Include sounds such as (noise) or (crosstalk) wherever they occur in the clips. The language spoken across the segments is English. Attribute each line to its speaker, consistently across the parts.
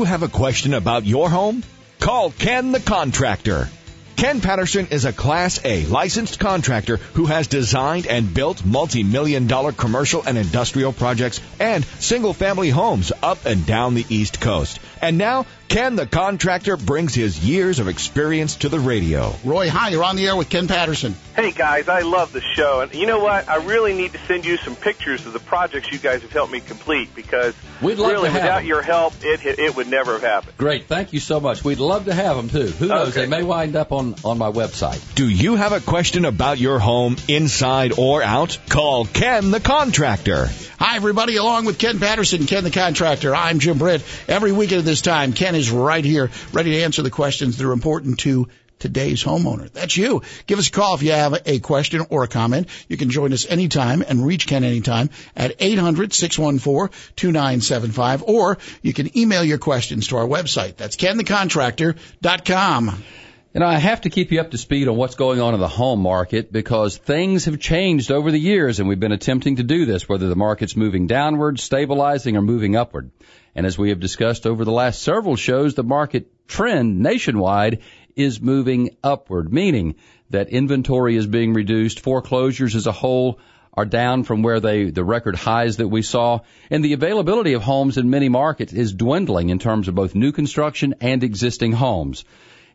Speaker 1: you have a question about your home? Call Ken the Contractor. Ken Patterson is a Class A licensed contractor who has designed and built multi-million dollar commercial and industrial projects and single family homes up and down the East Coast. And now, Ken the contractor brings his years of experience to the radio.
Speaker 2: Roy, hi, you're on the air with Ken Patterson.
Speaker 3: Hey guys, I love the show. And you know what? I really need to send you some pictures of the projects you guys have helped me complete because
Speaker 4: We'd love
Speaker 3: really
Speaker 4: to have
Speaker 3: without
Speaker 4: them.
Speaker 3: your help, it it would never have happened.
Speaker 4: Great, thank you so much. We'd love to have them too. Who knows?
Speaker 3: Okay.
Speaker 4: They may wind up on on my website.
Speaker 1: Do you have a question about your home, inside or out? Call Ken the contractor.
Speaker 2: Hi, everybody, along with Ken Patterson, Ken the Contractor. I'm Jim Britt. Every weekend at this time, Ken is right here, ready to answer the questions that are important to today's homeowner. That's you. Give us a call if you have a question or a comment. You can join us anytime and reach Ken anytime at 800-614-2975 or you can email your questions to our website. That's kenthecontractor.com.
Speaker 4: You know, I have to keep you up to speed on what's going on in the home market because things have changed over the years and we've been attempting to do this, whether the market's moving downward, stabilizing, or moving upward. And as we have discussed over the last several shows, the market trend nationwide is moving upward, meaning that inventory is being reduced, foreclosures as a whole are down from where they, the record highs that we saw, and the availability of homes in many markets is dwindling in terms of both new construction and existing homes.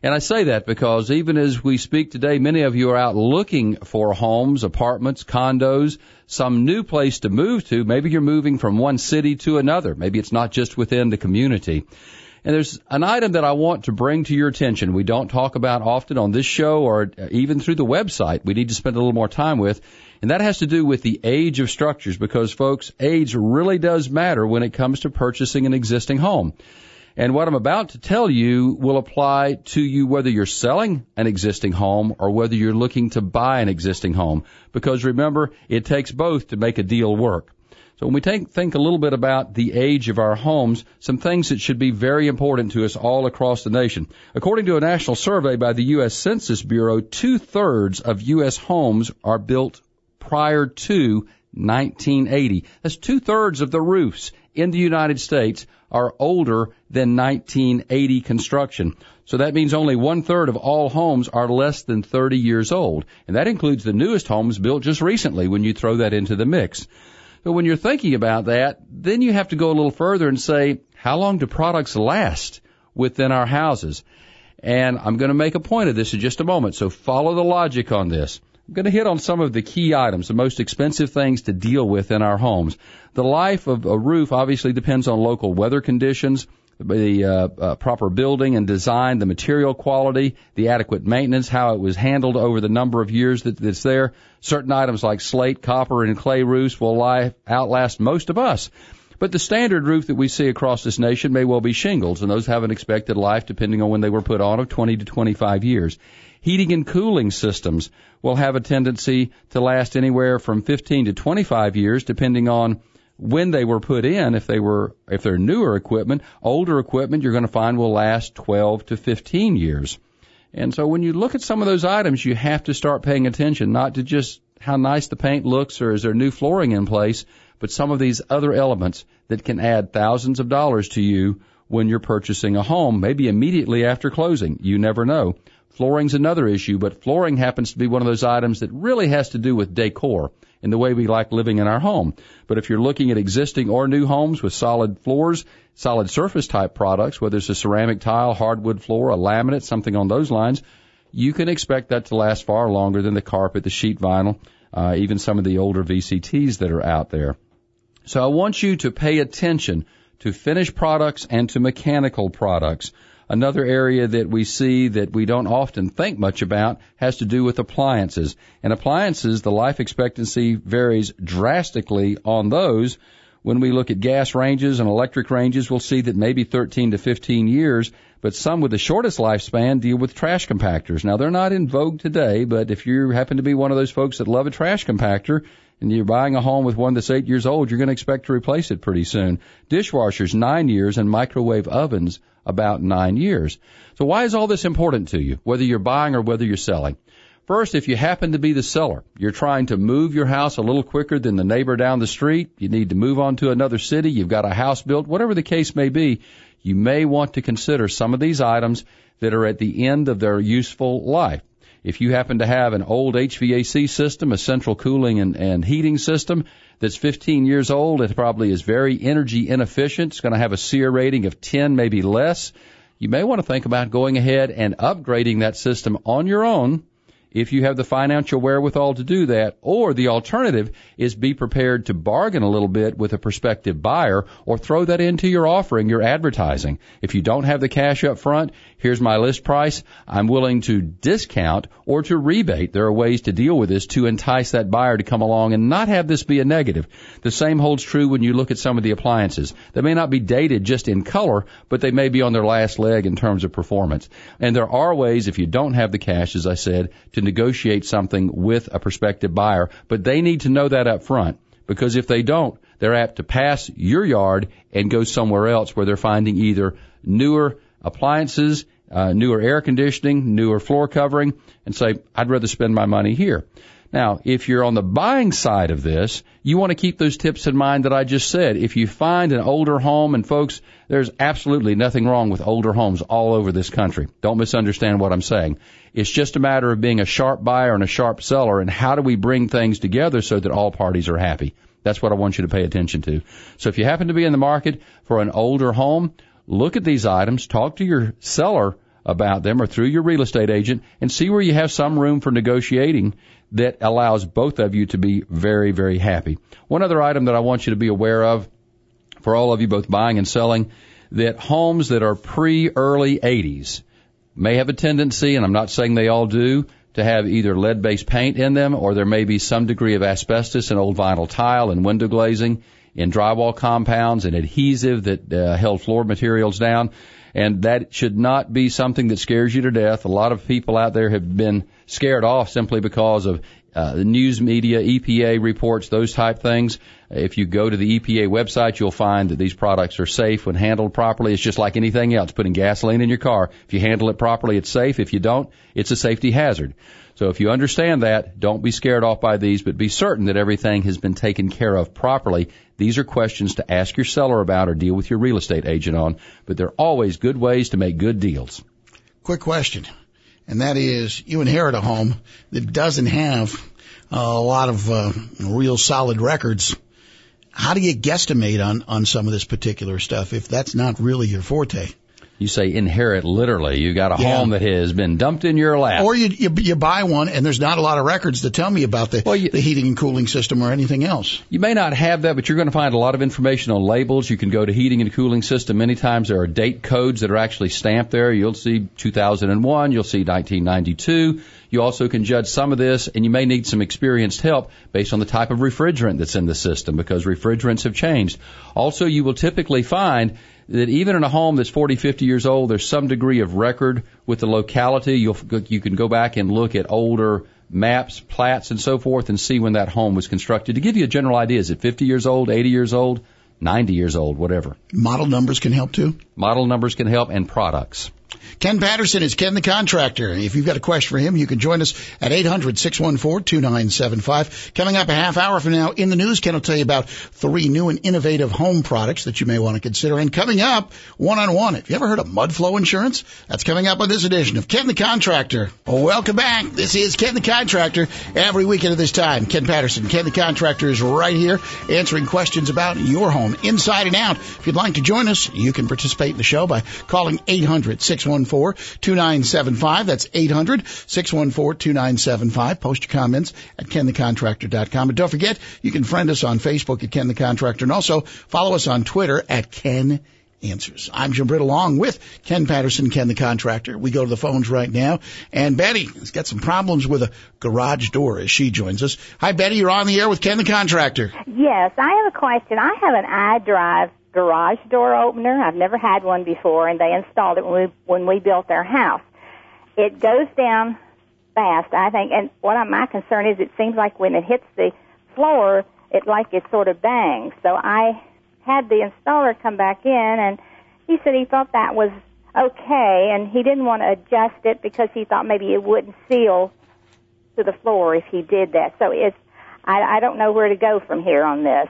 Speaker 4: And I say that because even as we speak today, many of you are out looking for homes, apartments, condos, some new place to move to. Maybe you're moving from one city to another. Maybe it's not just within the community. And there's an item that I want to bring to your attention. We don't talk about often on this show or even through the website. We need to spend a little more time with. And that has to do with the age of structures because folks, age really does matter when it comes to purchasing an existing home. And what I'm about to tell you will apply to you whether you're selling an existing home or whether you're looking to buy an existing home. Because remember, it takes both to make a deal work. So when we take, think a little bit about the age of our homes, some things that should be very important to us all across the nation. According to a national survey by the U.S. Census Bureau, two thirds of U.S. homes are built prior to 1980. That's two thirds of the roofs in the United States are older than 1980 construction. So that means only one third of all homes are less than 30 years old. And that includes the newest homes built just recently when you throw that into the mix. So when you're thinking about that, then you have to go a little further and say, how long do products last within our houses? And I'm going to make a point of this in just a moment. So follow the logic on this. I'm going to hit on some of the key items, the most expensive things to deal with in our homes. The life of a roof obviously depends on local weather conditions, the uh, uh, proper building and design, the material quality, the adequate maintenance, how it was handled over the number of years that it's there. Certain items like slate, copper, and clay roofs will lie, outlast most of us. But the standard roof that we see across this nation may well be shingles, and those have an expected life, depending on when they were put on, of 20 to 25 years. Heating and cooling systems will have a tendency to last anywhere from 15 to 25 years, depending on when they were put in. If they were, if they're newer equipment, older equipment, you're going to find will last 12 to 15 years. And so when you look at some of those items, you have to start paying attention, not to just how nice the paint looks or is there new flooring in place, but some of these other elements that can add thousands of dollars to you when you're purchasing a home, maybe immediately after closing. You never know. Flooring's another issue, but flooring happens to be one of those items that really has to do with decor and the way we like living in our home. But if you're looking at existing or new homes with solid floors, solid surface type products, whether it's a ceramic tile, hardwood floor, a laminate, something on those lines, you can expect that to last far longer than the carpet, the sheet vinyl, uh, even some of the older VCTs that are out there. So I want you to pay attention to finished products and to mechanical products. Another area that we see that we don't often think much about has to do with appliances. And appliances, the life expectancy varies drastically on those. When we look at gas ranges and electric ranges, we'll see that maybe 13 to 15 years, but some with the shortest lifespan deal with trash compactors. Now they're not in vogue today, but if you happen to be one of those folks that love a trash compactor, and you're buying a home with one that's eight years old, you're going to expect to replace it pretty soon. Dishwashers, nine years, and microwave ovens, about nine years. So why is all this important to you, whether you're buying or whether you're selling? First, if you happen to be the seller, you're trying to move your house a little quicker than the neighbor down the street, you need to move on to another city, you've got a house built, whatever the case may be, you may want to consider some of these items that are at the end of their useful life. If you happen to have an old HVAC system, a central cooling and, and heating system that's 15 years old, it probably is very energy inefficient. It's going to have a SEER rating of 10, maybe less. You may want to think about going ahead and upgrading that system on your own if you have the financial wherewithal to do that, or the alternative is be prepared to bargain a little bit with a prospective buyer or throw that into your offering, your advertising. If you don't have the cash up front, here's my list price. I'm willing to discount or to rebate. There are ways to deal with this to entice that buyer to come along and not have this be a negative. The same holds true when you look at some of the appliances. They may not be dated just in color, but they may be on their last leg in terms of performance. And there are ways, if you don't have the cash, as I said, to negotiate something with a prospective buyer, but they need to know that up front because if they don't, they're apt to pass your yard and go somewhere else where they're finding either newer appliances, uh, newer air conditioning, newer floor covering, and say, I'd rather spend my money here. Now, if you're on the buying side of this, you want to keep those tips in mind that I just said. If you find an older home, and folks, there's absolutely nothing wrong with older homes all over this country. Don't misunderstand what I'm saying. It's just a matter of being a sharp buyer and a sharp seller, and how do we bring things together so that all parties are happy? That's what I want you to pay attention to. So if you happen to be in the market for an older home, look at these items, talk to your seller about them or through your real estate agent and see where you have some room for negotiating that allows both of you to be very, very happy. One other item that I want you to be aware of for all of you both buying and selling, that homes that are pre-early 80s may have a tendency, and I'm not saying they all do, to have either lead-based paint in them or there may be some degree of asbestos in old vinyl tile and window glazing in drywall compounds and adhesive that uh, held floor materials down and that should not be something that scares you to death. A lot of people out there have been scared off simply because of uh, the news media, EPA reports, those type things. If you go to the EPA website, you'll find that these products are safe when handled properly. It's just like anything else, putting gasoline in your car. If you handle it properly, it's safe. If you don't, it's a safety hazard. So if you understand that, don't be scared off by these, but be certain that everything has been taken care of properly. These are questions to ask your seller about or deal with your real estate agent on, but they're always good ways to make good deals.
Speaker 2: Quick question, and that is you inherit a home that doesn't have a lot of uh, real solid records. How do you guesstimate on, on some of this particular stuff if that's not really your forte?
Speaker 4: You say inherit literally. You got a yeah. home that has been dumped in your lap.
Speaker 2: Or you, you, you buy one and there's not a lot of records to tell me about the well, you, the heating and cooling system or anything else.
Speaker 4: You may not have that, but you're going to find a lot of information on labels. You can go to heating and cooling system. Many times there are date codes that are actually stamped there. You'll see 2001. You'll see 1992. You also can judge some of this, and you may need some experienced help based on the type of refrigerant that's in the system because refrigerants have changed. Also, you will typically find that even in a home that's 40, 50 years old, there's some degree of record with the locality. You'll, you can go back and look at older maps, plats, and so forth and see when that home was constructed. To give you a general idea, is it 50 years old, 80 years old, 90 years old, whatever?
Speaker 2: Model numbers can help too?
Speaker 4: Model numbers can help and products.
Speaker 2: Ken Patterson is Ken the Contractor. If you've got a question for him, you can join us at 800-614-2975. Coming up a half hour from now in the news, Ken will tell you about three new and innovative home products that you may want to consider. And coming up, one-on-one, have you ever heard of mud flow insurance? That's coming up on this edition of Ken the Contractor. Welcome back. This is Ken the Contractor. Every weekend at this time, Ken Patterson, Ken the Contractor is right here answering questions about your home inside and out. If you'd like to join us, you can participate in the show by calling 800 614 614-2975. That's 800-614-2975. Post your comments at kenthecontractor.com. And don't forget, you can friend us on Facebook at Ken the Contractor and also follow us on Twitter at Ken Answers. I'm Jim Britt along with Ken Patterson, Ken the Contractor. We go to the phones right now. And Betty has got some problems with a garage door as she joins us. Hi, Betty. You're on the air with Ken the Contractor.
Speaker 5: Yes, I have a question. I have an iDrive garage door opener. I've never had one before, and they installed it when we when we built our house. It goes down fast, I think. And what my concern is, it seems like when it hits the floor, it like it sort of bangs. So I had the installer come back in, and he said he thought that was okay, and he didn't want to adjust it because he thought maybe it wouldn't seal to the floor if he did that. So it's I, I don't know where to go from here on this.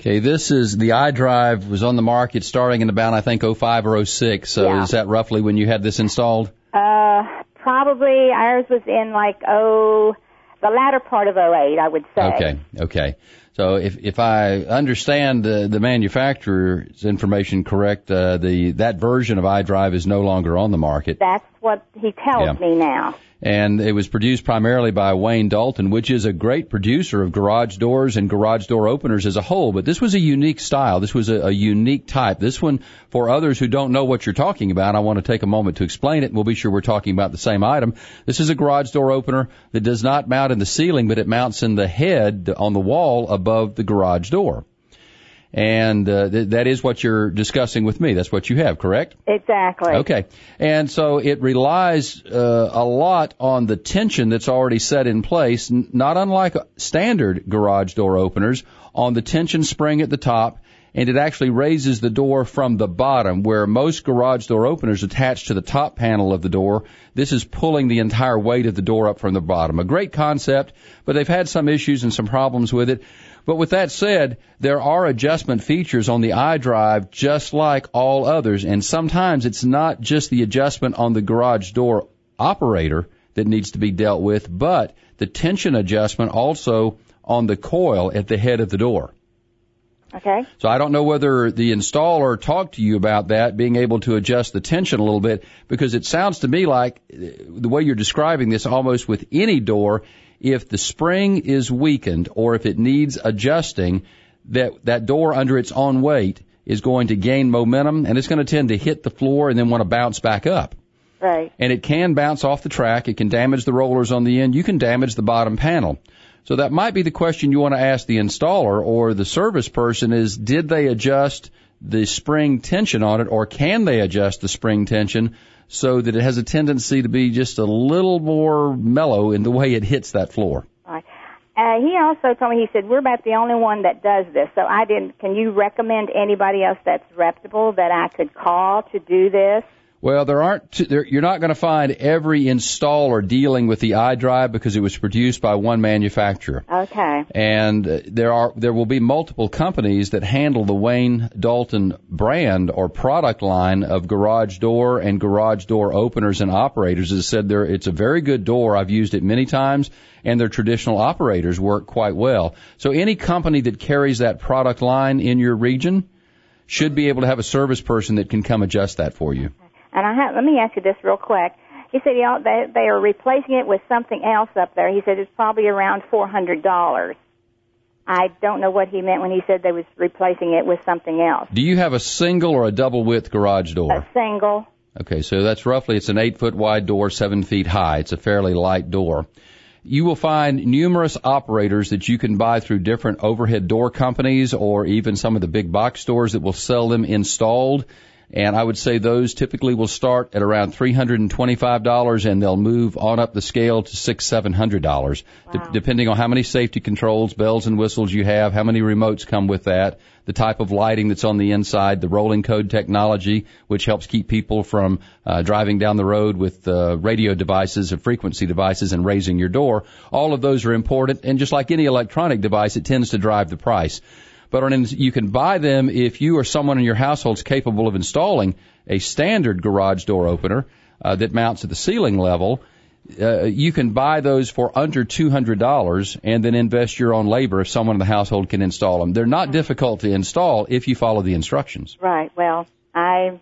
Speaker 4: Okay, this is the iDrive was on the market starting in about I think 05 or 06. So
Speaker 5: Yeah.
Speaker 4: is that roughly when you had this installed?
Speaker 5: Uh, probably ours was in like oh, the latter part of '08, I would say.
Speaker 4: Okay, okay. So if if I understand the the manufacturer's information correct, uh, the that version of iDrive is no longer on the market,
Speaker 5: That's what he tells
Speaker 4: Yeah.
Speaker 5: me now.
Speaker 4: and it was produced primarily by Wayne Dalton, which is a great producer of garage doors and garage door openers as a whole. But this was a unique style. This was a, a unique type. This one, for others who don't know what you're talking about, I want to take a moment to explain it. and We'll be sure we're talking about the same item. This is a garage door opener that does not mount in the ceiling, but it mounts in the head on the wall above the garage door. And uh, th- that is what you're discussing with me. That's what you have, correct?
Speaker 5: Exactly.
Speaker 4: Okay. And so it relies uh, a lot on the tension that's already set in place, n- not unlike standard garage door openers, on the tension spring at the top, and it actually raises the door from the bottom, where most garage door openers attach to the top panel of the door. This is pulling the entire weight of the door up from the bottom. A great concept, but they've had some issues and some problems with it. But with that said, there are adjustment features on the iDrive just like all others, and sometimes it's not just the adjustment on the garage door operator that needs to be dealt with, but the tension adjustment also on the coil at the head of the door.
Speaker 5: Okay.
Speaker 4: So I don't know whether the installer talked to you about that, being able to adjust the tension a little bit, because it sounds to me like uh, the way you're describing this almost with any door, if the spring is weakened or if it needs adjusting, that, that door under its own weight is going to gain momentum and it's going to tend to hit the floor and then want to bounce back up.
Speaker 5: Right.
Speaker 4: And it can bounce off the track. It can damage the rollers on the end. You can damage the bottom panel. So that might be the question you want to ask the installer or the service person is did they adjust the spring tension on it or can they adjust the spring tension so that it has a tendency to be just a little more mellow in the way it hits that floor?
Speaker 5: Right. Uh, he also told me, he said, we're about the only one that does this. So I didn't, can you recommend anybody else that's reputable that I could call to do this?
Speaker 4: Well, there aren't. T- there, you're not going to find every installer dealing with the iDrive because it was produced by one manufacturer.
Speaker 5: Okay.
Speaker 4: and uh, there are there will be multiple companies that handle the Wayne Dalton brand or product line of garage door and garage door openers and operators. As I said, there it's a very good door. I've used it many times, and their traditional operators work quite well. So any company that carries that product line in your region should be able to have a service person that can come adjust that for you.
Speaker 5: And I have, let me ask you this real quick. He said, you know, they, they are replacing it with something else up there. He said it's probably around $400. I don't know what he meant when he said they was replacing it with something else.
Speaker 4: Do you have a single or a double width garage door?
Speaker 5: A single.
Speaker 4: Okay, so that's roughly, it's an eight foot wide door, seven feet high. It's a fairly light door. You will find numerous operators that you can buy through different overhead door companies or even some of the big box stores that will sell them installed. And I would say those typically will start at around $325 and they'll move on up the scale to six, seven hundred dollars, de- depending on how many safety controls, bells and whistles you have, how many remotes come with that, the type of lighting that's on the inside, the rolling code technology, which helps keep people from uh, driving down the road with uh, radio devices and frequency devices and raising your door. All of those are important, and just like any electronic device, it tends to drive the price. But you can buy them if you or someone in your household is capable of installing a standard garage door opener uh, that mounts at the ceiling level. Uh, you can buy those for under $200 and then invest your own labor if someone in the household can install them. They're not difficult to install if you follow the instructions.
Speaker 5: Right. Well, I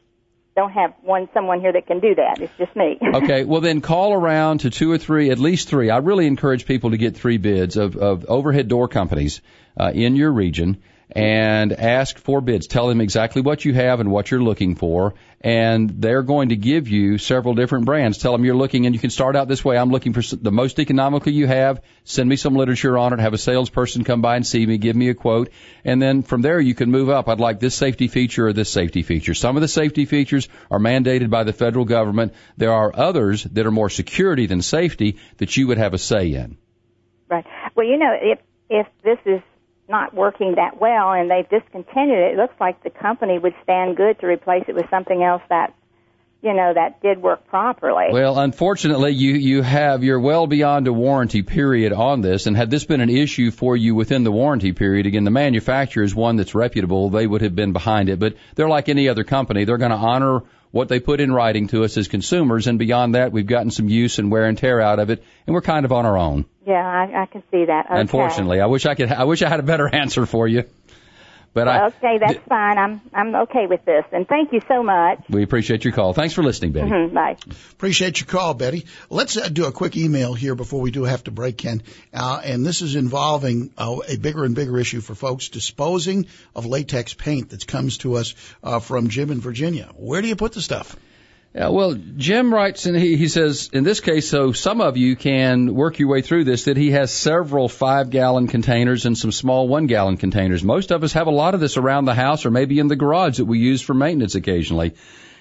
Speaker 5: don't have one someone here that can do that. It's just me. (laughs)
Speaker 4: Okay, well then call around to two or three, at least three. I really encourage people to get three bids of, of overhead door companies uh, in your region and ask for bids. Tell them exactly what you have and what you're looking for, and they're going to give you several different brands. Tell them you're looking, and you can start out this way. I'm looking for the most economical you have. Send me some literature on it. Have a salesperson come by and see me. Give me a quote, and then from there you can move up. I'd like this safety feature or this safety feature. Some of the safety features are mandated by the federal government. There are others that are more security than safety that you would have a say in.
Speaker 5: Right. Well, you know, if if this is not working that well and they've discontinued it, it looks like the company would stand good to replace it with something else that you know, that did work properly.
Speaker 4: Well, unfortunately, you you have you're well beyond a warranty period on this, and had this been an issue for you within the warranty period, again, the manufacturer is one that's reputable; they would have been behind it. But they're like any other company; they're going to honor what they put in writing to us as consumers, and beyond that, we've gotten some use and wear and tear out of it, and we're kind of on our own.
Speaker 5: Yeah, I, I can see that. Okay.
Speaker 4: Unfortunately, I wish I could. I wish I had a better (laughs) answer for you. But I,
Speaker 5: okay, that's fine. I'm I'm okay with this, and thank you so much.
Speaker 4: we appreciate your call. Thanks for listening, Betty.
Speaker 5: Mhm, Bye.
Speaker 2: Appreciate your call, Betty. Let's uh, do a quick email here before we do have to break, Ken. Uh, and this is involving uh, a bigger and bigger issue for folks disposing of latex paint that comes to us uh, from Jim in Virginia. Where do you put the stuff?
Speaker 4: Yeah, well, Jim writes, and he, he says, in this case, so some of you can work your way through this, that he has several five gallon containers and some small one gallon containers. Most of us have a lot of this around the house or maybe in the garage that we use for maintenance occasionally.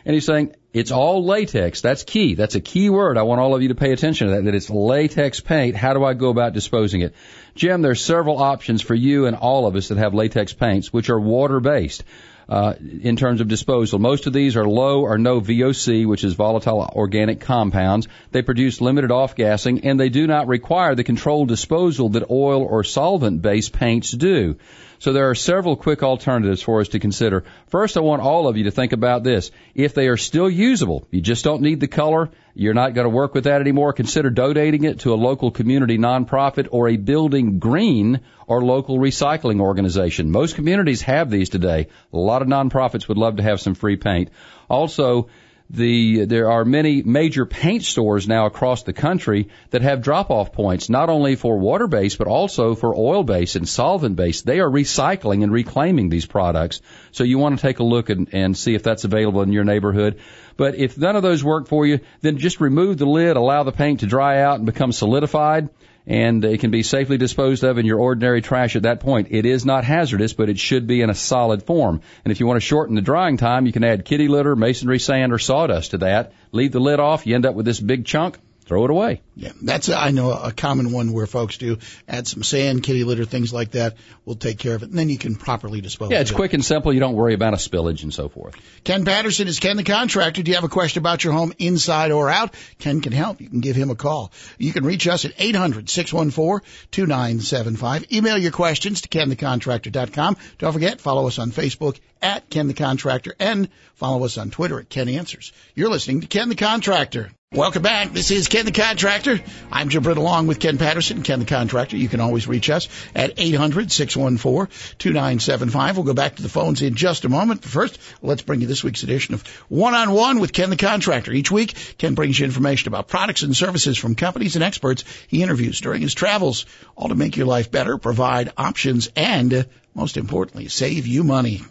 Speaker 4: And he's saying it's all latex. That's key. That's a key word. I want all of you to pay attention to that, that it's latex paint. How do I go about disposing it? Jim, there's several options for you and all of us that have latex paints, which are water based uh, in terms of disposal. Most of these are low or no VOC, which is volatile organic compounds. They produce limited off-gassing, and they do not require the controlled disposal that oil or solvent-based paints do. So there are several quick alternatives for us to consider. First, I want all of you to think about this. If they are still usable, you just don't need the color, you're not going to work with that anymore, consider donating it to a local community nonprofit or a building green or local recycling organization. Most communities have these today. A lot of nonprofits would love to have some free paint. Also, the there are many major paint stores now across the country that have drop off points not only for water based but also for oil based and solvent based they are recycling and reclaiming these products. So you want to take a look and, and see if that's available in your neighborhood. But if none of those work for you then just remove the lid allow the paint to dry out and become solidified and it can be safely disposed of in your ordinary trash at that point. It is not hazardous, but it should be in a solid form. And if you want to shorten the drying time, you can add kitty litter, masonry sand, or sawdust to that. Leave the lid off, you end up with this big chunk. Throw it away.
Speaker 2: Yeah, that's a, I know a common one where folks do add some sand, kitty litter, things like that. We'll take care of it, and then you can properly dispose. Of it.
Speaker 4: Yeah, it's
Speaker 2: of it.
Speaker 4: quick and simple. You don't worry about a spillage and so forth.
Speaker 2: Ken Patterson is Ken the contractor. Do you have a question about your home inside or out? Ken can help. You can give him a call. You can reach us at 800-614-2975. Email your questions to kenthecontractor.com. Don't forget, follow us on Facebook at Ken the Contractor and follow us on Twitter at Ken Answers. You're listening to Ken the Contractor. Welcome back. This is Ken the Contractor. I'm Jim Britt along with Ken Patterson, Ken the Contractor. You can always reach us at 800-614-2975. We'll go back to the phones in just a moment. But first, let's bring you this week's edition of One-on-One with Ken the Contractor. Each week, Ken brings you information about products and services from companies and experts he interviews during his travels, all to make your life better, provide options, and most importantly, save you money.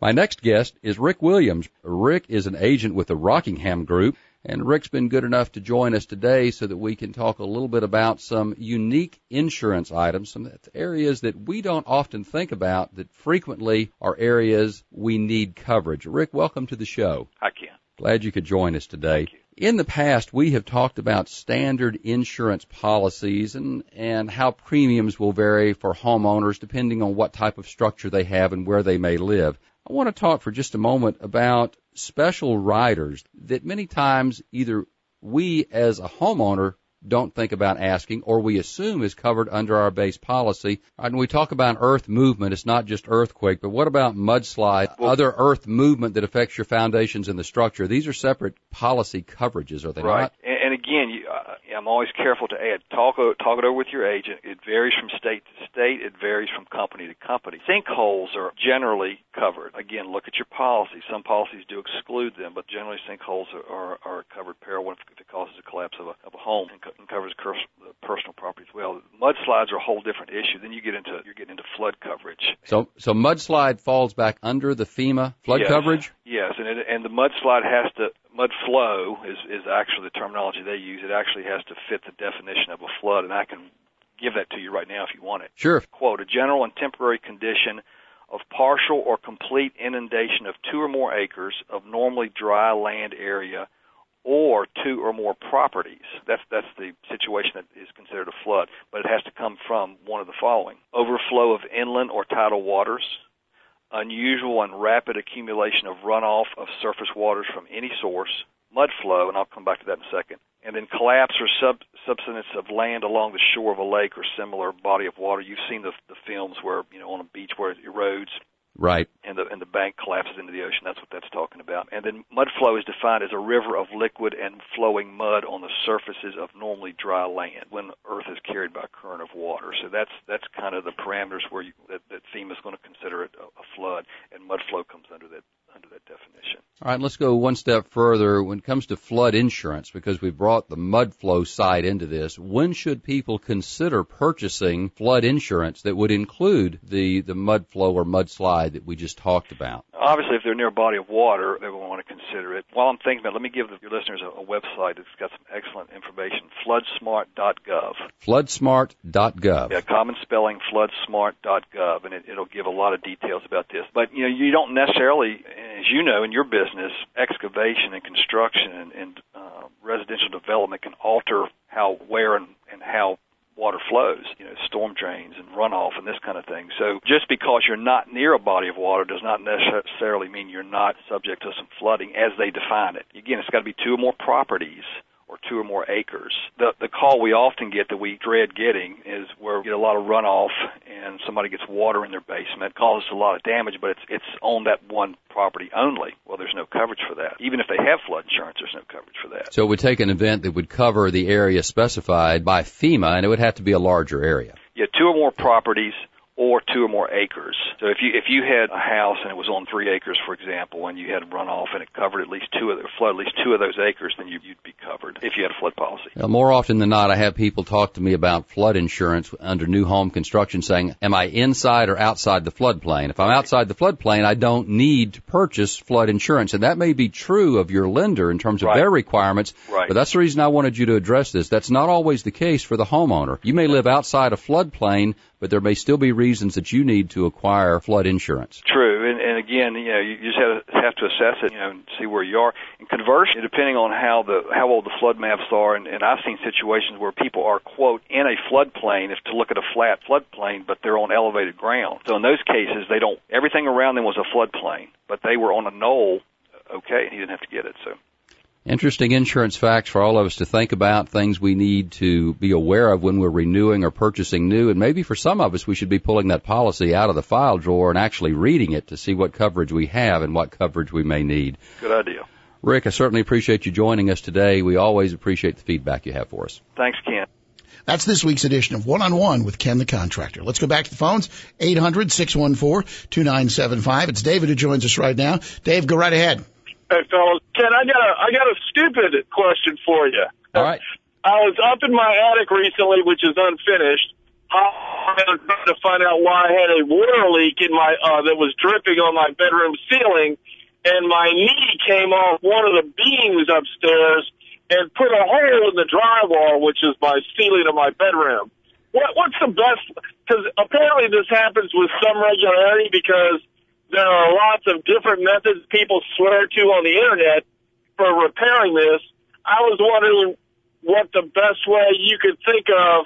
Speaker 4: My next guest is Rick Williams. Rick is an agent with the Rockingham Group. And Rick's been good enough to join us today so that we can talk a little bit about some unique insurance items, some areas that we don't often think about that frequently are areas we need coverage. Rick, welcome to the show.
Speaker 3: Hi, Ken.
Speaker 4: Glad you could join us today. In the past, we have talked about standard insurance policies and, and how premiums will vary for homeowners depending on what type of structure they have and where they may live. I want to talk for just a moment about special riders that many times either we as a homeowner don't think about asking or we assume is covered under our base policy. And we talk about earth movement, it's not just earthquake, but what about mudslide, other earth movement that affects your foundations and the structure? These are separate policy coverages, are they
Speaker 3: Right.
Speaker 4: not?
Speaker 3: And, and again, you, uh, I'm always careful to add talk talk it over with your agent. It varies from state to state. It varies from company to company. Sinkholes are generally covered. Again, look at your policy. Some policies do exclude them, but generally sinkholes are, are, are covered parallel if it causes a collapse of a, of a home and, co- and covers personal property as well. Mudslides are a whole different issue. Then you get into you're getting into flood coverage.
Speaker 4: So, so mudslide falls back under the FEMA flood
Speaker 3: Yes.
Speaker 4: coverage?
Speaker 3: Yes, and it, and the mudslide has to mud flow is is actually the terminology they use. It actually has to fit the definition of a flood, and I can give that to you right now if you want it.
Speaker 4: Sure.
Speaker 3: Quote: A general and temporary condition of partial or complete inundation of two or more acres of normally dry land area or two or more properties. That's that's the situation that is considered a flood, but it has to come from one of the following: overflow of inland or tidal waters, unusual and rapid accumulation of runoff of surface waters from any source, mud flow, and I'll come back to that in a second. And then collapse or sub subsidence of land along the shore of a lake or similar body of water. You've seen the the films where you know on a beach where it erodes
Speaker 4: Right.
Speaker 3: and the and the bank collapses into the ocean. That's what that's talking about. And then mud flow is defined as a river of liquid and flowing mud on the surfaces of normally dry land when Earth is carried by a current of water. So that's that's kind of the parameters where you, that, that FEMA is going to consider it a, a flood, and mud flow comes under that under that definition.
Speaker 4: All right, let's go one step further when it comes to flood insurance because we brought the mud flow side into this. When should people consider purchasing flood insurance that would include the, the mud flow or mudslide that we just talked about?
Speaker 3: Obviously, if they're near a body of water, they will want to consider it. While I'm thinking about it, let me give the, your listeners a, a website that's got some excellent information, floodsmart.gov.
Speaker 4: Floodsmart.gov.
Speaker 3: Yeah, common spelling, floodsmart.gov, and it, it'll give a lot of details about this. But, you know, you don't necessarily, as you know, in your business, excavation and construction and, and uh, residential development can alter how, where, and, and how water flows, you know, storm drains and runoff and this kind of thing. So just because you're not near a body of water does not necessarily mean you're not subject to some flooding as they define it. Again, it's got to be two or more properties or two or more acres. The the call we often get that we dread getting is where we get a lot of runoff and somebody gets water in their basement. It causes a lot of damage, but it's it's on that one property only. Well, there's no coverage for that. Even if they have flood insurance, there's no coverage for that.
Speaker 4: So it would take an event that would cover the area specified by FEMA, and it would have to be a larger area.
Speaker 3: Yeah, two or more properties or two or more acres. So if you if you had a house and it was on three acres, for example, and you had runoff and it covered at least two of the flood at least two of those acres, then you, you'd be covered if you had a flood policy.
Speaker 4: Now, more often than not, I have people talk to me about flood insurance under new home construction, saying, "Am I inside or outside the floodplain? If I'm outside the floodplain, I don't need to purchase flood insurance." And that may be true of your lender in terms of
Speaker 3: Right.
Speaker 4: their requirements.
Speaker 3: Right.
Speaker 4: But that's the reason I wanted you to address this. That's not always the case for the homeowner. You may live outside a floodplain, but there may still be reasons that you need to acquire flood insurance.
Speaker 3: True, and, and again, you know, you just have to, have to assess it, you know, and see where you are. And conversely, depending on how the how old the flood maps are, and, and I've seen situations where people are quote in a floodplain, if to look at a flat floodplain, but they're on elevated ground. So in those cases, they don't. Everything around them was a floodplain, but they were on a knoll. Okay, and he didn't have to get it. So
Speaker 4: Interesting insurance facts for all of us to think about, things we need to be aware of when we're renewing or purchasing new, and maybe for some of us we should be pulling that policy out of the file drawer and actually reading it to see what coverage we have and what coverage we may need.
Speaker 3: good idea.
Speaker 4: Rick, I certainly appreciate you joining us today. We always appreciate the feedback you have for us.
Speaker 3: Thanks, Ken.
Speaker 2: That's this week's edition of One on One with Ken the Contractor. Let's go back to the phones. 800-614-2975. It's David who joins us right now. Dave, go right ahead.
Speaker 6: Hey, fellas. Ken, I got a, I got a stupid question for you.
Speaker 4: All right.
Speaker 6: I was up in my attic recently, which is unfinished. I was trying to find out why I had a water leak in my, uh, that was dripping on my bedroom ceiling, and my knee came off one of the beams upstairs and put a hole in the drywall, which is my ceiling of my bedroom. What, what's the best? Because apparently this happens with some regularity because there are lots of different methods people swear to on the internet for repairing this. I was wondering what the best way you could think of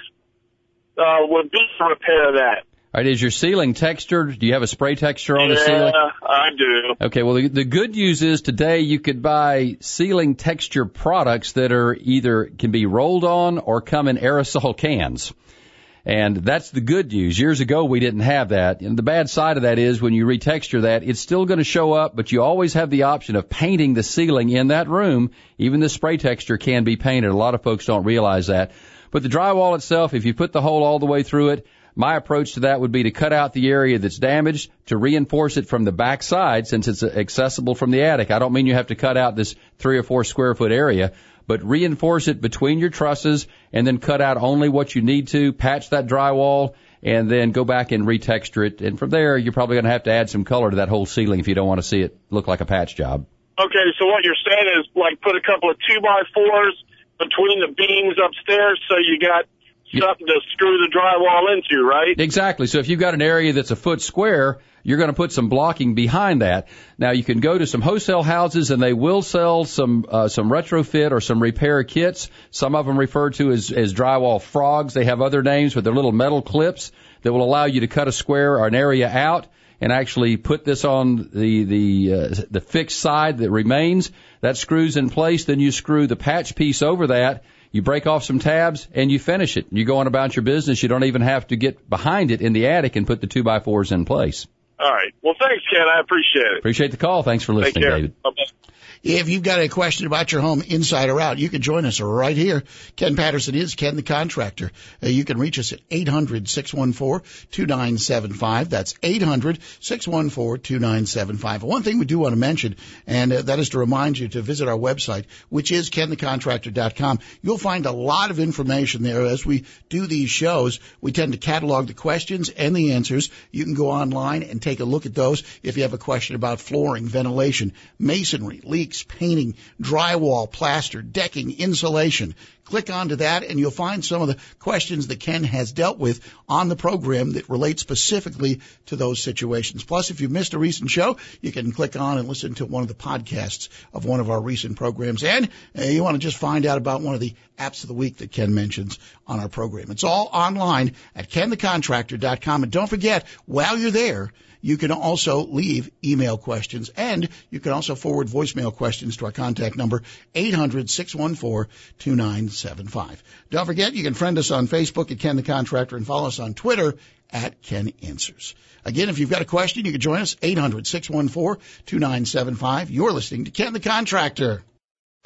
Speaker 6: uh, would be to repair that.
Speaker 4: All right, is your ceiling textured? Do you have a spray texture on the ceiling? yeah?
Speaker 6: I do.
Speaker 4: Okay, well, the, the good news is today you could buy ceiling texture products that are either can be rolled on or come in aerosol cans. And that's the good news. Years ago, we didn't have that. And the bad side of that is when you retexture that, it's still going to show up, but you always have the option of painting the ceiling in that room. Even the spray texture can be painted. A lot of folks don't realize that. But the drywall itself, if you put the hole all the way through it, my approach to that would be to cut out the area that's damaged, to reinforce it from the back side since it's accessible from the attic. I don't mean you have to cut out this three or four square foot area, but reinforce it between your trusses and then cut out only what you need to, patch that drywall, and then go back and retexture it. And from there, you're probably going to have to add some color to that whole ceiling if you don't want to see it look like a patch job.
Speaker 6: Okay, so what you're saying is like put a couple of two by fours between the beams upstairs so you got something to screw the drywall into, right?
Speaker 4: Exactly. So if you've got an area that's a foot square, you're going to put some blocking behind that. Now you can go to some wholesale houses and they will sell some uh, some retrofit or some repair kits. Some of them referred to as as drywall frogs. They have other names, but they're little metal clips that will allow you to cut a square or an area out and actually put this on the the uh, the fixed side that remains. That screws in place. Then you screw the patch piece over that. You break off some tabs and you finish it. You go on about your business. You don't even have to get behind it in the attic and put the two by fours in place.
Speaker 6: All right. Well, thanks, Ken. I appreciate it.
Speaker 4: Appreciate the call. Thanks for listening. David.
Speaker 6: Bye-bye.
Speaker 2: If you've got a question about your home inside or out, you can join us right here. Ken Patterson is Ken the Contractor. Uh, you can reach us at 800-614-2975. That's 800-614-2975. One thing we do want to mention, and uh, that is to remind you to visit our website, which is kenthecontractor.com. You'll find a lot of information there as we do these shows. We tend to catalog the questions and the answers. You can go online and take a look at those if you have a question about flooring, ventilation, masonry, leaks, painting, drywall, plaster, decking, insulation. Click onto that and you'll find some of the questions that Ken has dealt with on the program that relate specifically to those situations. Plus, if you missed a recent show, you can click on and listen to one of the podcasts of one of our recent programs. And uh, you want to just find out about one of the apps of the week that Ken mentions on our program. It's all online at kenthecontractor.com. And don't forget, while you're there, you can also leave email questions and you can also forward voicemail questions to our contact number 800-614-2975. Don't forget you can friend us on Facebook at Ken the Contractor and follow us on Twitter at Ken Answers. Again, if you've got a question, you can join us 800-614-2975. You're listening to Ken the Contractor.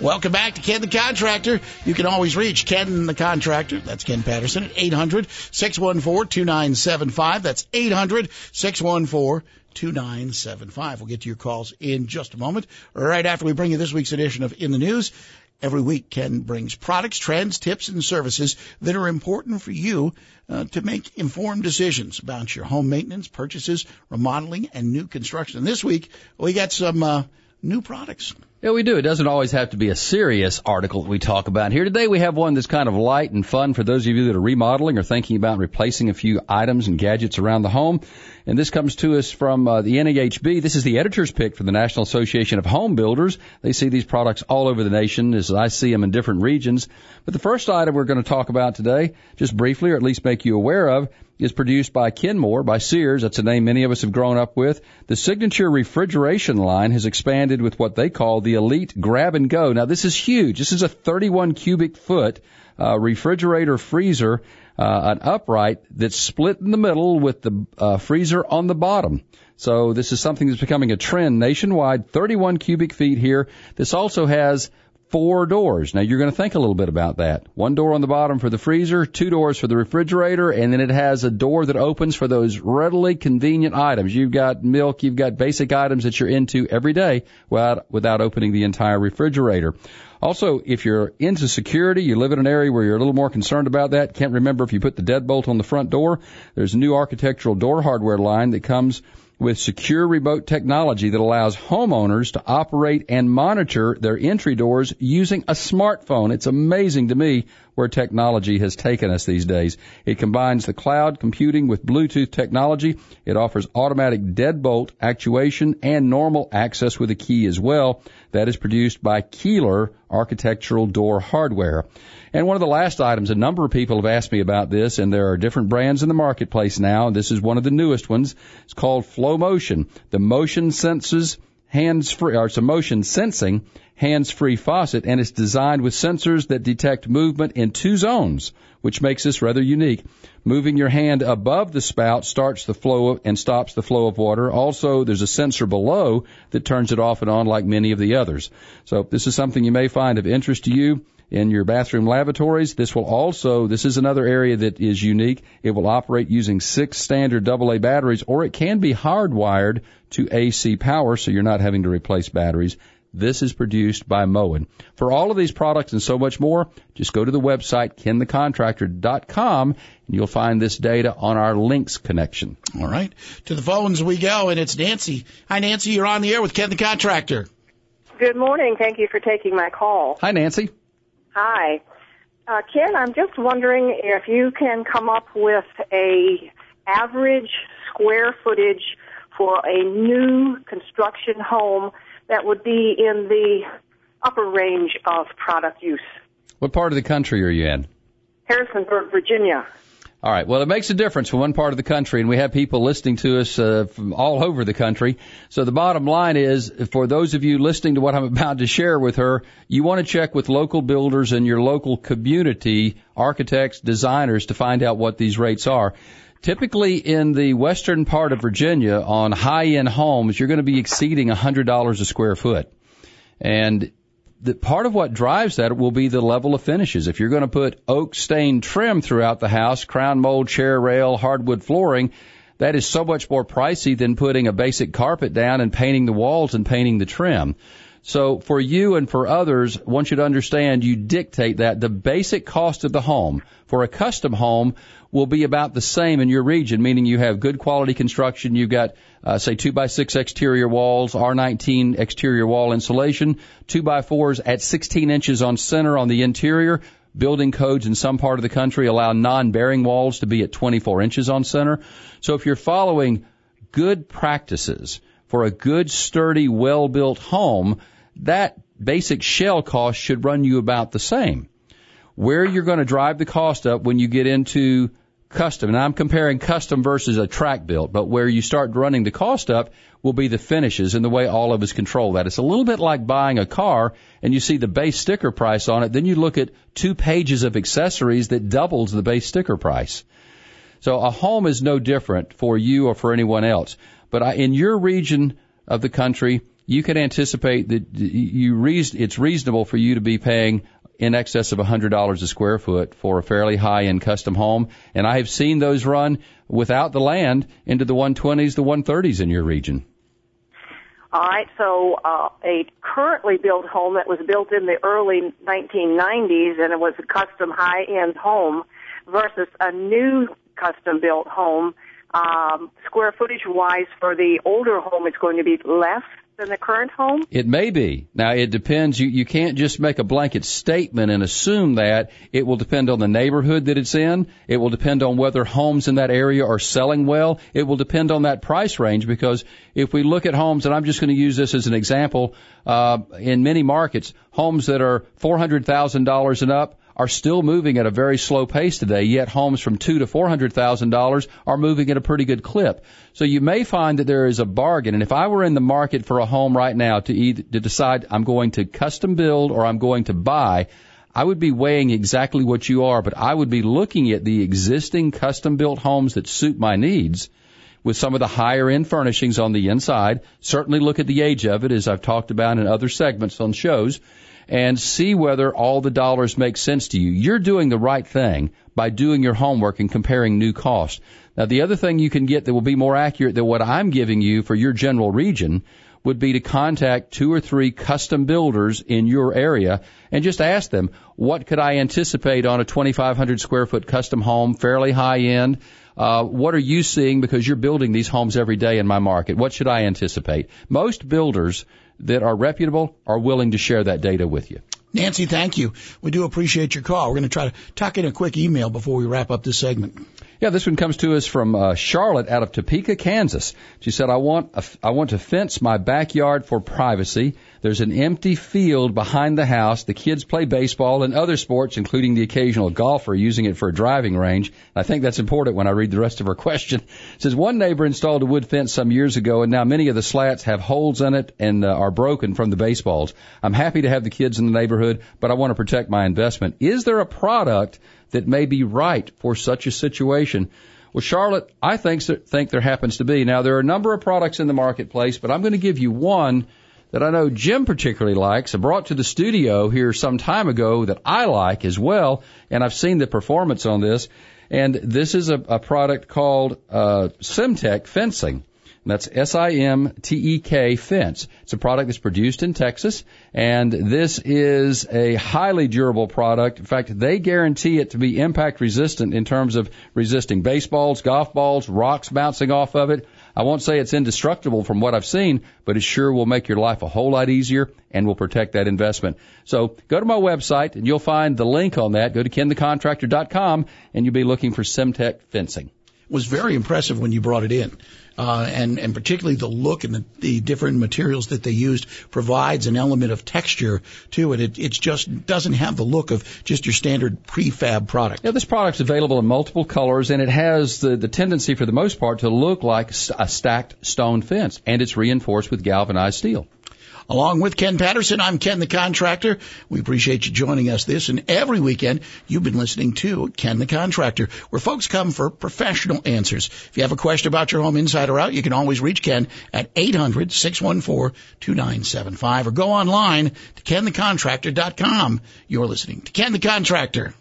Speaker 2: Welcome back to Ken the Contractor. You can always reach Ken the Contractor. That's Ken Patterson at 800-614-2975. That's 800-614-2975. We'll get to your calls in just a moment. Right after we bring you this week's edition of In the News. Every week, Ken brings products, trends, tips, and services that are important for you uh, to make informed decisions about your home maintenance, purchases, remodeling, and new construction. And this week, we got some uh, new products.
Speaker 4: Yeah, we do. It doesn't always have to be a serious article that we talk about here. Today we have one that's kind of light and fun for those of you that are remodeling or thinking about replacing a few items and gadgets around the home. And this comes to us from uh, the NAHB. This is the editor's pick for the National Association of Home Builders. They see these products all over the nation as I see them in different regions. But the first item we're going to talk about today, just briefly or at least make you aware of, is produced by Kenmore, by Sears. That's a name many of us have grown up with. The signature refrigeration line has expanded with what they call the Elite Grab and Go. Now this is huge. This is a 31 cubic foot uh, refrigerator freezer, uh, an upright that's split in the middle with the uh, freezer on the bottom. So this is something that's becoming a trend nationwide. 31 cubic feet here. This also has four doors. Now you're going to think a little bit about that. One door on the bottom for the freezer, two doors for the refrigerator, and then it has a door that opens for those readily convenient items. You've got milk, you've got basic items that you're into every day without, without opening the entire refrigerator. Also, if you're into security, you live in an area where you're a little more concerned about that, can't remember if you put the deadbolt on the front door, there's a new architectural door hardware line that comes with secure remote technology that allows homeowners to operate and monitor their entry doors using a smartphone. It's amazing to me where technology has taken us these days. It combines the cloud computing with Bluetooth technology. It offers automatic deadbolt actuation and normal access with a key as well. That is produced by Keeler Architectural Door Hardware. And one of the last items, a number of people have asked me about this, and there are different brands in the marketplace now, and this is one of the newest ones. It's called Flow Motion. The motion senses hands free, or it's a motion sensing hands free faucet, and it's designed with sensors that detect movement in two zones, which makes this rather unique. Moving your hand above the spout starts the flow of, and stops the flow of water. Also, there's a sensor below that turns it off and on like many of the others. So this is something you may find of interest to you in your bathroom lavatories. This will also, this is another area that is unique. It will operate using six standard AA batteries or it can be hardwired to AC power so you're not having to replace batteries. This is produced by Moen. For all of these products and so much more, just go to the website kenthecontractor.com and you'll find this data on our links connection.
Speaker 2: All right. To the phones we go, and it's Nancy. Hi, Nancy. You're on the air with Ken the Contractor.
Speaker 7: Good morning. Thank you for taking my call.
Speaker 4: Hi, Nancy.
Speaker 7: Hi. Uh, Ken, I'm just wondering if you can come up with a average square footage for a new construction home that would be in the upper range of product use.
Speaker 4: What part of the country are you in?
Speaker 7: Harrisonburg, Virginia.
Speaker 4: All right. Well, it makes a difference from one part of the country, and we have people listening to us uh, from all over the country. So the bottom line is, for those of you listening to what I'm (laughs) about to share with her, you want to check with local builders and your local community, architects, designers, to find out what these rates are. Typically in the western part of Virginia on high-end homes, you're going to be exceeding $100 a square foot. And the part of what drives that will be the level of finishes. If you're going to put oak stained trim throughout the house, crown mold, chair rail, hardwood flooring, that is so much more pricey than putting a basic carpet down and painting the walls and painting the trim. So for you and for others, I want you to understand you dictate that the basic cost of the home for a custom home will be about the same in your region, meaning you have good quality construction. You've got, uh, say, two by six exterior walls, R19 exterior wall insulation, two by fours at 16 inches on center on the interior. Building codes in some part of the country allow non-bearing walls to be at 24 inches on center. So if you're following good practices for a good, sturdy, well-built home, that basic shell cost should run you about the same. Where you're going to drive the cost up when you get into custom, and I'm comparing custom versus a track built, but where you start running the cost up will be the finishes and the way all of us control that. It's a little bit like buying a car and you see the base sticker price on it, then you look at two pages of accessories that doubles the base sticker price. So a home is no different for you or for anyone else. But in your region of the country, you can anticipate that you reason, it's reasonable for you to be paying in excess of $100 a square foot for a fairly high end custom home. And I have seen those run without the land into the 120s, the 130s in your region.
Speaker 7: All right, so uh, a currently built home that was built in the early 1990s and it was a custom high end home versus a new custom built home, um, square footage wise for the older home, it's going to be less than the current home?
Speaker 4: It may be. Now it depends. You you can't just make a blanket statement and assume that. It will depend on the neighborhood that it's in. It will depend on whether homes in that area are selling well. It will depend on that price range because if we look at homes, and I'm just going to use this as an example, uh, in many markets, homes that are four hundred thousand dollars and up are still moving at a very slow pace today, yet homes from two to four hundred thousand dollars are moving at a pretty good clip. So you may find that there is a bargain. And if I were in the market for a home right now to either to decide I'm going to custom build or I'm going to buy, I would be weighing exactly what you are, but I would be looking at the existing custom built homes that suit my needs with some of the higher end furnishings on the inside. Certainly look at the age of it as I've talked about in other segments on shows and see whether all the dollars make sense to you. You're doing the right thing by doing your homework and comparing new costs. Now, the other thing you can get that will be more accurate than what I'm giving you for your general region would be to contact two or three custom builders in your area and just ask them, what could I anticipate on a 2,500 square foot custom home, fairly high end? Uh, what are you seeing because you're building these homes every day in my market? What should I anticipate? Most builders that are reputable are willing to share that data with you.
Speaker 2: Nancy, thank you. We do appreciate your call. We're going to try to tuck in a quick email before we wrap up this segment.
Speaker 4: Yeah, this one comes to us from uh, Charlotte out of Topeka, Kansas. She said, "I want a, I want to fence my backyard for privacy. There's an empty field behind the house. The kids play baseball and other sports, including the occasional golfer using it for a driving range. I think that's important when I read the rest of her question. It says one neighbor installed a wood fence some years ago, and now many of the slats have holes in it and uh, are broken from the baseballs. I'm happy to have the kids in the neighborhood, but I want to protect my investment. Is there a product that may be right for such a situation? Well, Charlotte, I think think there happens to be. Now there are a number of products in the marketplace, but I'm going to give you one that I know Jim particularly likes. Brought to the studio here some time ago that I like as well, and I've seen the performance on this. And this is a, a product called uh, Simtek Fencing. And that's S-I-M-T-E-K Fence. It's a product that's produced in Texas, and this is a highly durable product. In fact, they guarantee it to be impact resistant in terms of resisting baseballs, golf balls, rocks bouncing off of it, I won't say it's indestructible from what I've seen, but it sure will make your life a whole lot easier and will protect that investment. So go to my website and you'll find the link on that. Go to kenthecontractor.com and you'll be looking for Simtek fencing.
Speaker 2: Was very impressive when you brought it in. Uh, and, and particularly the look and the, the different materials that they used provides an element of texture to it. It it just doesn't have the look of just your standard prefab product.
Speaker 4: Yeah, this product's available in multiple colors, and it has the, the tendency, for the most part, to look like a stacked stone fence, and it's reinforced with galvanized steel.
Speaker 2: Along with Ken Patterson, I'm Ken the Contractor. We appreciate you joining us this and every weekend. You've been listening to Ken the Contractor, where folks come for professional answers. If you have a question about your home inside or out, you can always reach Ken at 800-614-2975 or go online to kenthecontractor.com. You're listening to Ken the Contractor.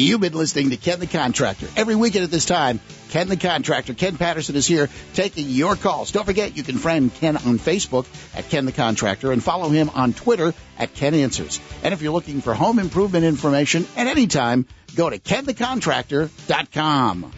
Speaker 2: You've been listening to Ken the Contractor. Every weekend at this time, Ken the Contractor, Ken Patterson is here taking your calls. Don't forget, you can friend Ken on Facebook at Ken the Contractor and follow him on Twitter at Ken Answers. And if you're looking for home improvement information at any time, go to KenTheContractor.com.